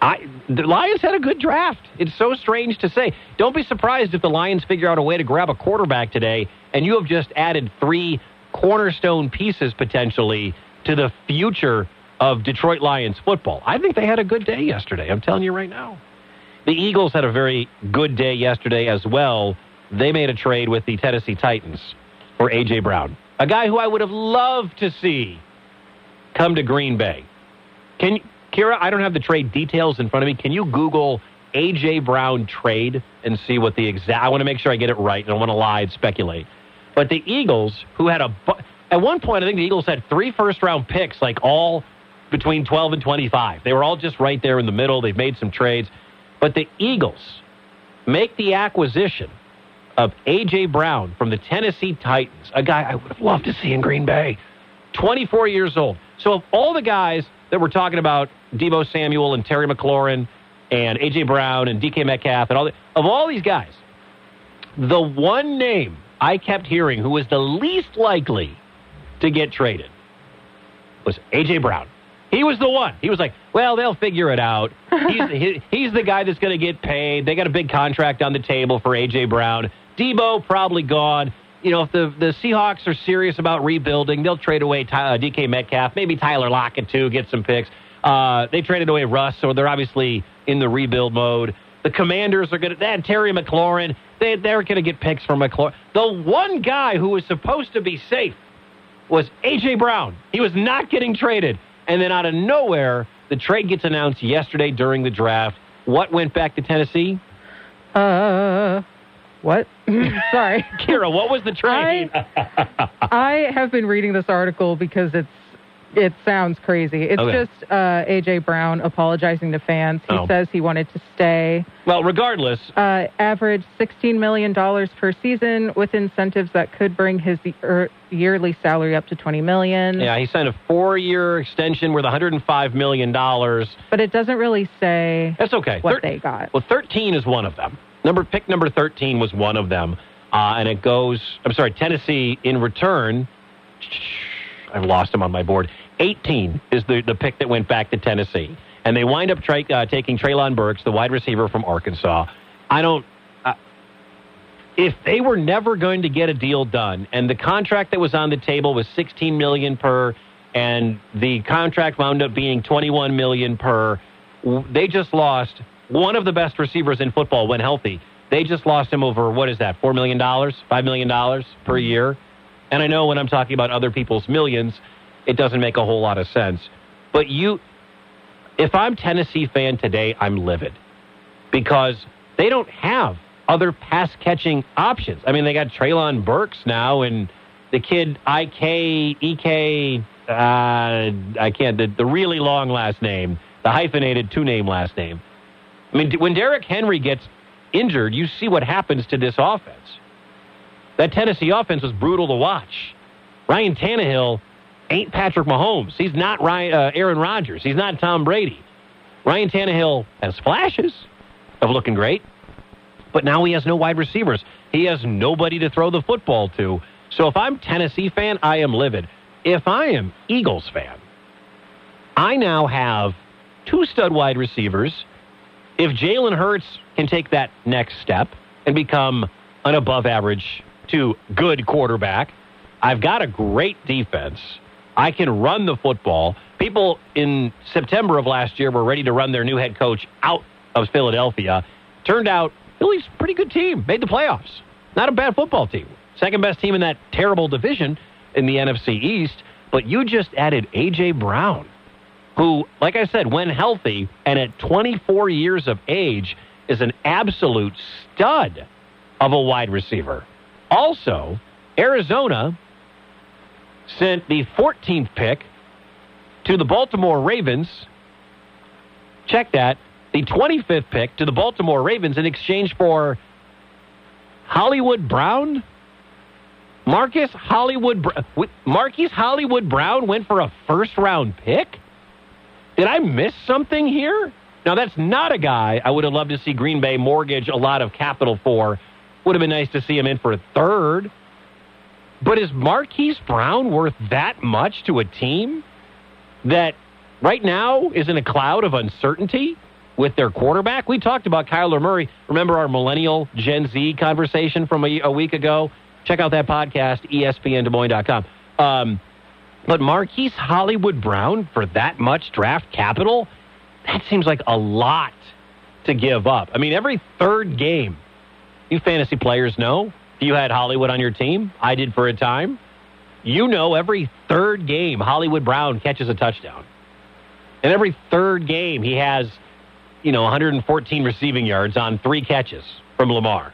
I, the Lions had a good draft. It's so strange to say. Don't be surprised if the Lions figure out a way to grab a quarterback today, and you have just added three cornerstone pieces potentially to the future of Detroit Lions football. I think they had a good day yesterday. I'm telling you right now. The Eagles had a very good day yesterday as well. They made a trade with the Tennessee Titans for A.J. Brown, a guy who I would have loved to see come to Green Bay. Can Kira, I don't have the trade details in front of me. Can you Google A.J. Brown trade and see what the exact? I want to make sure I get it right. I don't want to lie and speculate. But the Eagles, who had a at one point, I think the Eagles had three first round picks, like all between 12 and 25. They were all just right there in the middle. They've made some trades. But the Eagles make the acquisition of A.J. Brown from the Tennessee Titans, a guy I would have loved to see in Green Bay. 24 years old. So of all the guys that we're talking about, Deebo Samuel and Terry McLaurin and A.J. Brown and D.K. Metcalf and all the, of all these guys, the one name I kept hearing who was the least likely to get traded was A.J. Brown. He was the one. He was like, well, they'll figure it out. He's, he, he's the guy that's going to get paid. They got a big contract on the table for A.J. Brown. Deebo probably gone. You know, if the, the Seahawks are serious about rebuilding, they'll trade away Ty, uh, DK Metcalf, maybe Tyler Lockett too, get some picks. Uh, they traded away Russ, so they're obviously in the rebuild mode. The Commanders are going to, had Terry McLaurin. They, they're going to get picks from McLaurin. The one guy who was supposed to be safe was A.J. Brown. He was not getting traded. And then out of nowhere, the trade gets announced yesterday during the draft. What went back to Tennessee? Uh, what? Sorry. Kira, what was the trade? I have been reading this article because it's it sounds crazy. It's Okay. just uh, AJ Brown apologizing to fans. He Oh. says he wanted to stay. Well, regardless, Uh, average $16 million per season with incentives that could bring his er, yearly salary up to 20 million. yeah, he signed a four-year extension worth 105 million dollars. But it doesn't really say That's okay. what Thir- they got. Well, 13 is one of them. Number pick number 13 was one of them, uh, and it goes. I'm sorry, Tennessee in return. I've lost him on my board. 18 is the the pick that went back to Tennessee, and they wind up tra- uh, taking Treylon Burks, the wide receiver from Arkansas. I don't. Uh, if they were never going to get a deal done, and the contract that was on the table was 16 million per, and the contract wound up being 21 million per, they just lost one of the best receivers in football when healthy. They just lost him over what is that? Four million dollars, five million dollars per year. And I know when I'm talking about other people's millions, it doesn't make a whole lot of sense. But you, if I'm Tennessee fan today, I'm livid because they don't have other pass catching options. I mean, they got Treylon Burks now, and the kid IK EK. Uh, I can't the, the really long last name, the hyphenated two name last name. I mean, when Derrick Henry gets injured, you see what happens to this offense. That Tennessee offense was brutal to watch. Ryan Tannehill ain't Patrick Mahomes. He's not Ryan, uh, Aaron Rodgers. He's not Tom Brady. Ryan Tannehill has flashes of looking great, but now he has no wide receivers. He has nobody to throw the football to. So if I'm Tennessee fan, I am livid. If I am Eagles fan, I now have two stud wide receivers. If Jalen Hurts can take that next step and become an above average to good quarterback, I've got a great defense. I can run the football. People in September of last year were ready to run their new head coach out of Philadelphia. Turned out Philly's a pretty good team. Made the playoffs. Not a bad football team. Second best team in that terrible division in the NFC East. But you just added A.J. Brown, who, like I said, when healthy and at 24 years of age, is an absolute stud of a wide receiver. Also, Arizona sent the 14th pick to the Baltimore Ravens. Check that. The 25th pick to the Baltimore Ravens in exchange for Hollywood Brown. Marcus Hollywood Br- Hollywood Brown went for a first round pick. Did I miss something here? Now that's not a guy I would have loved to see Green Bay mortgage a lot of capital for. Would have been nice to see him in for a third. But is Marquise Brown worth that much to a team that right now is in a cloud of uncertainty with their quarterback? We talked about Kyler Murray. Remember our millennial Gen Z conversation from a, a week ago? Check out that podcast, E ESPNDesMoines.com. Um, but Marquise Hollywood Brown for that much draft capital, that seems like a lot to give up. I mean, every third game, you fantasy players know, you had Hollywood on your team, I did for a time, you know every third game Hollywood Brown catches a touchdown. And every third game he has, you know, 114 receiving yards on three catches from Lamar.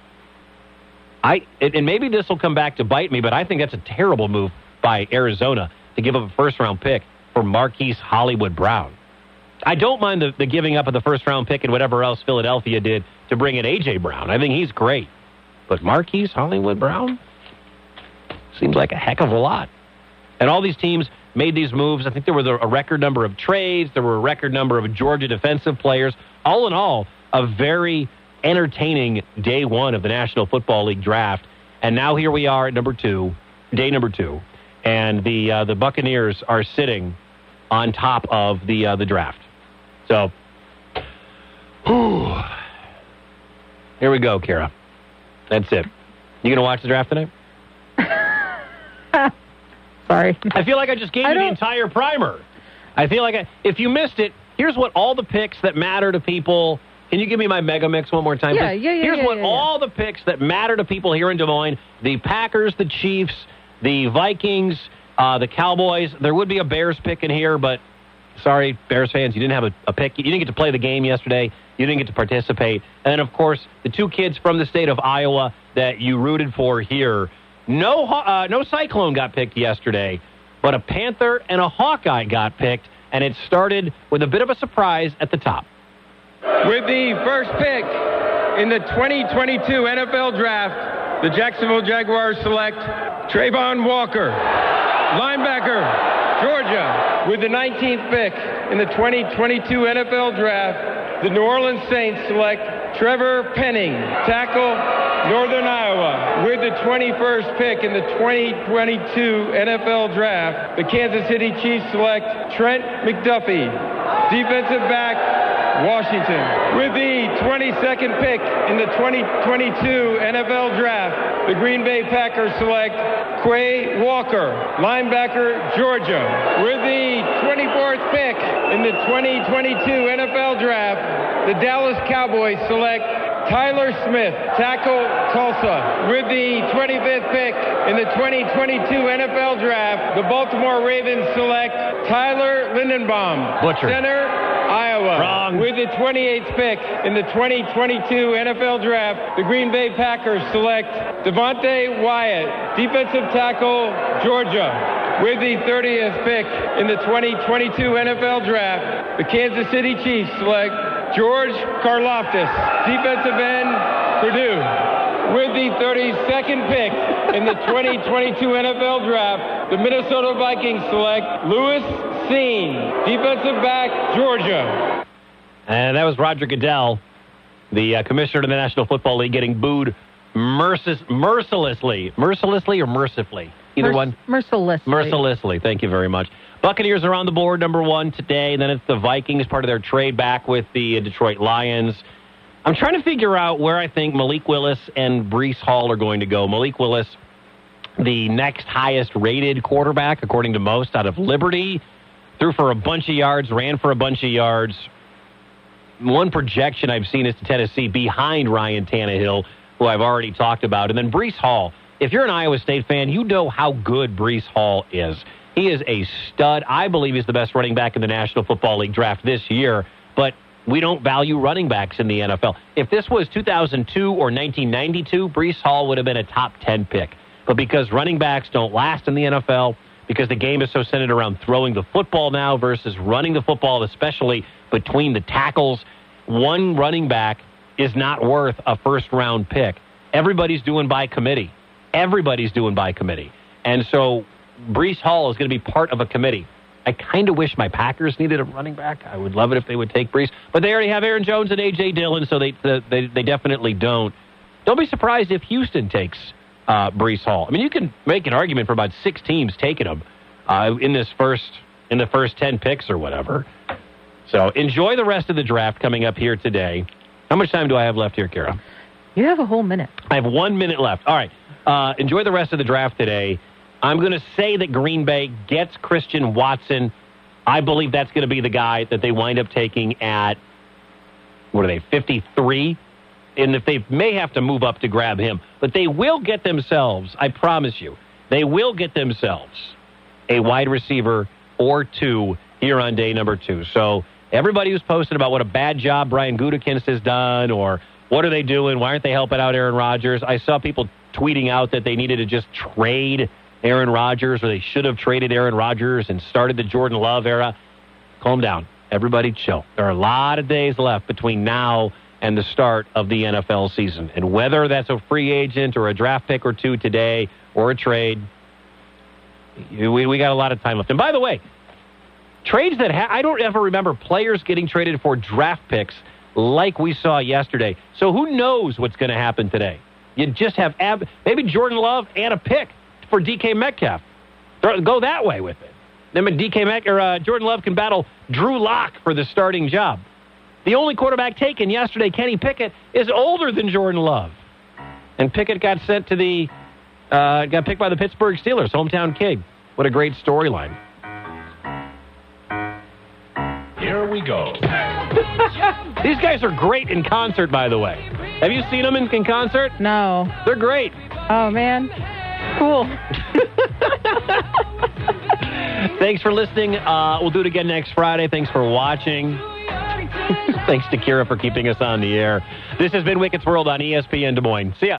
I and maybe this will come back to bite me, but I think that's a terrible move by Arizona to give up a first round pick for Marquise Hollywood Brown. I don't mind the, the giving up of the first round pick and whatever else Philadelphia did to bring in AJ Brown. I think he's great. But Marquise Hollywood Brown seems like a heck of a lot. And all these teams made these moves. I think there a, a record number of trades. There were a record number of Georgia defensive players. All in all, a very entertaining day one of the National Football League draft. And now here we are at number two, day number two, and the uh, the Buccaneers are sitting on top of the uh, the draft. So, whew. here we go, Kara. That's it. You gonna watch the draft tonight? Sorry. I feel like I just gave I you the entire primer. I feel like I, if you missed it, here's what all the picks that matter to people. Can you give me my mega mix one more time? Yeah, please? yeah, yeah, Here's yeah, what yeah, yeah. all the picks that matter to people here in Des Moines: the Packers, the Chiefs, the Vikings, uh, the Cowboys. There would be a Bears pick in here, but sorry, Bears fans, you didn't have a, a pick. You didn't get to play the game yesterday. You didn't get to participate. And then, of course, the two kids from the state of Iowa that you rooted for here. No, uh, no Cyclone got picked yesterday. but a Panther and a Hawkeye got picked, and it started with a bit of a surprise at the top. With the first pick in the 2022 NFL Draft, the Jacksonville Jaguars select Travon Walker, linebacker, Georgia. With the 19th pick in the 2022 NFL Draft, the New Orleans Saints select Trevor Penning, tackle, Northern Iowa. With the 21st pick in the 2022 NFL Draft, the Kansas City Chiefs select Trent McDuffie, defensive back, Washington. With the 22nd pick in the 2022 NFL Draft, the Green Bay Packers select Quay Walker, linebacker, Georgia. With the 24th pick in the 2022 NFL Draft, the Dallas Cowboys select Tyler Smith, tackle Tulsa. With the 25th pick in the 2022 NFL Draft, the Baltimore Ravens select Tyler Linderbaum, Butcher. center, Iowa. Wrong. With the 28th pick in the 2022 NFL Draft, the Green Bay Packers select Devonte Wyatt, defensive tackle, Georgia. With the 30th pick in the 2022 NFL Draft, the Kansas City Chiefs select George Karlaftis, defensive end, Purdue. With the 32nd pick in the 2022 NFL Draft, the Minnesota Vikings select Lewis Cine, defensive back, Georgia. And that was Roger Goodell, the uh, commissioner of the National Football League, getting booed mercis- mercilessly. Mercilessly or mercifully? Either Merc- one. Mercilessly. Mercilessly. Thank you very much. Buccaneers are on the board, number one today. Then it's the Vikings, part of their trade back with the uh, Detroit Lions. I'm trying to figure out where I think Malik Willis and Breece Hall are going to go. Malik Willis, the next highest rated quarterback, according to most, out of Liberty, threw for a bunch of yards, ran for a bunch of yards. One projection I've seen is to Tennessee behind Ryan Tannehill, who I've already talked about. And then Breece Hall. If you're an Iowa State fan, you know how good Breece Hall is. He is a stud. I believe he's the best running back in the National Football League draft this year, but we don't value running backs in the NFL. If this was 2002 or 1992, Breece Hall would have been a top 10 pick. But because running backs don't last in the NFL, because the game is so centered around throwing the football now versus running the football, especially between the tackles, one running back is not worth a first round pick. Everybody's doing by committee. Everybody's doing by committee. And so Breece Hall is going to be part of a committee. I kind of wish my Packers needed a running back. I would love it if they would take Breece, but they already have Aaron Jones and AJ Dillon, so they they they definitely don't. Don't be surprised if Houston takes uh, Breece Hall. I mean, you can make an argument for about six teams taking him uh, in this first in the first ten picks or whatever. So enjoy the rest of the draft coming up here today. How much time do I have left here, Kara? You have a whole minute. I have one minute left. All right. Uh, enjoy the rest of the draft today. I'm going to say that Green Bay gets Christian Watson. I believe that's going to be the guy that they wind up taking at, what are they, 53? And if they may have to move up to grab him, but they will get themselves, I promise you, they will get themselves a wide receiver or two here on day number two. So everybody who's posted about what a bad job Brian Gutekunst has done or what are they doing? Why aren't they helping out Aaron Rodgers? I saw people tweeting out that they needed to just trade Aaron Rodgers or they should have traded Aaron Rodgers and started the Jordan Love era. Calm down. Everybody chill. There are a lot of days left between now and the start of the NFL season. And whether that's a free agent or a draft pick or two today or a trade, we, we got a lot of time left. And by the way, trades that ha- I don't ever remember players getting traded for draft picks like we saw yesterday. So who knows what's going to happen today? You just have ab- maybe Jordan Love and a pick for DK Metcalf. Throw- Go that way with it. Then DK Metcalf or uh, Jordan Love can battle Drew Lock for the starting job. The only quarterback taken yesterday, Kenny Pickett, is older than Jordan Love, and Pickett got sent to the uh, got picked by the Pittsburgh Steelers, hometown kid. What a great storyline. Here we go. These guys are great in concert, by the way. Have you seen them in, in concert? No. They're great. Oh man. Cool. Thanks for listening. Uh, we'll do it again next Friday. Thanks for watching. Thanks to Kira for keeping us on the air. This has been Wicket's World on ESPN Des Moines. See ya.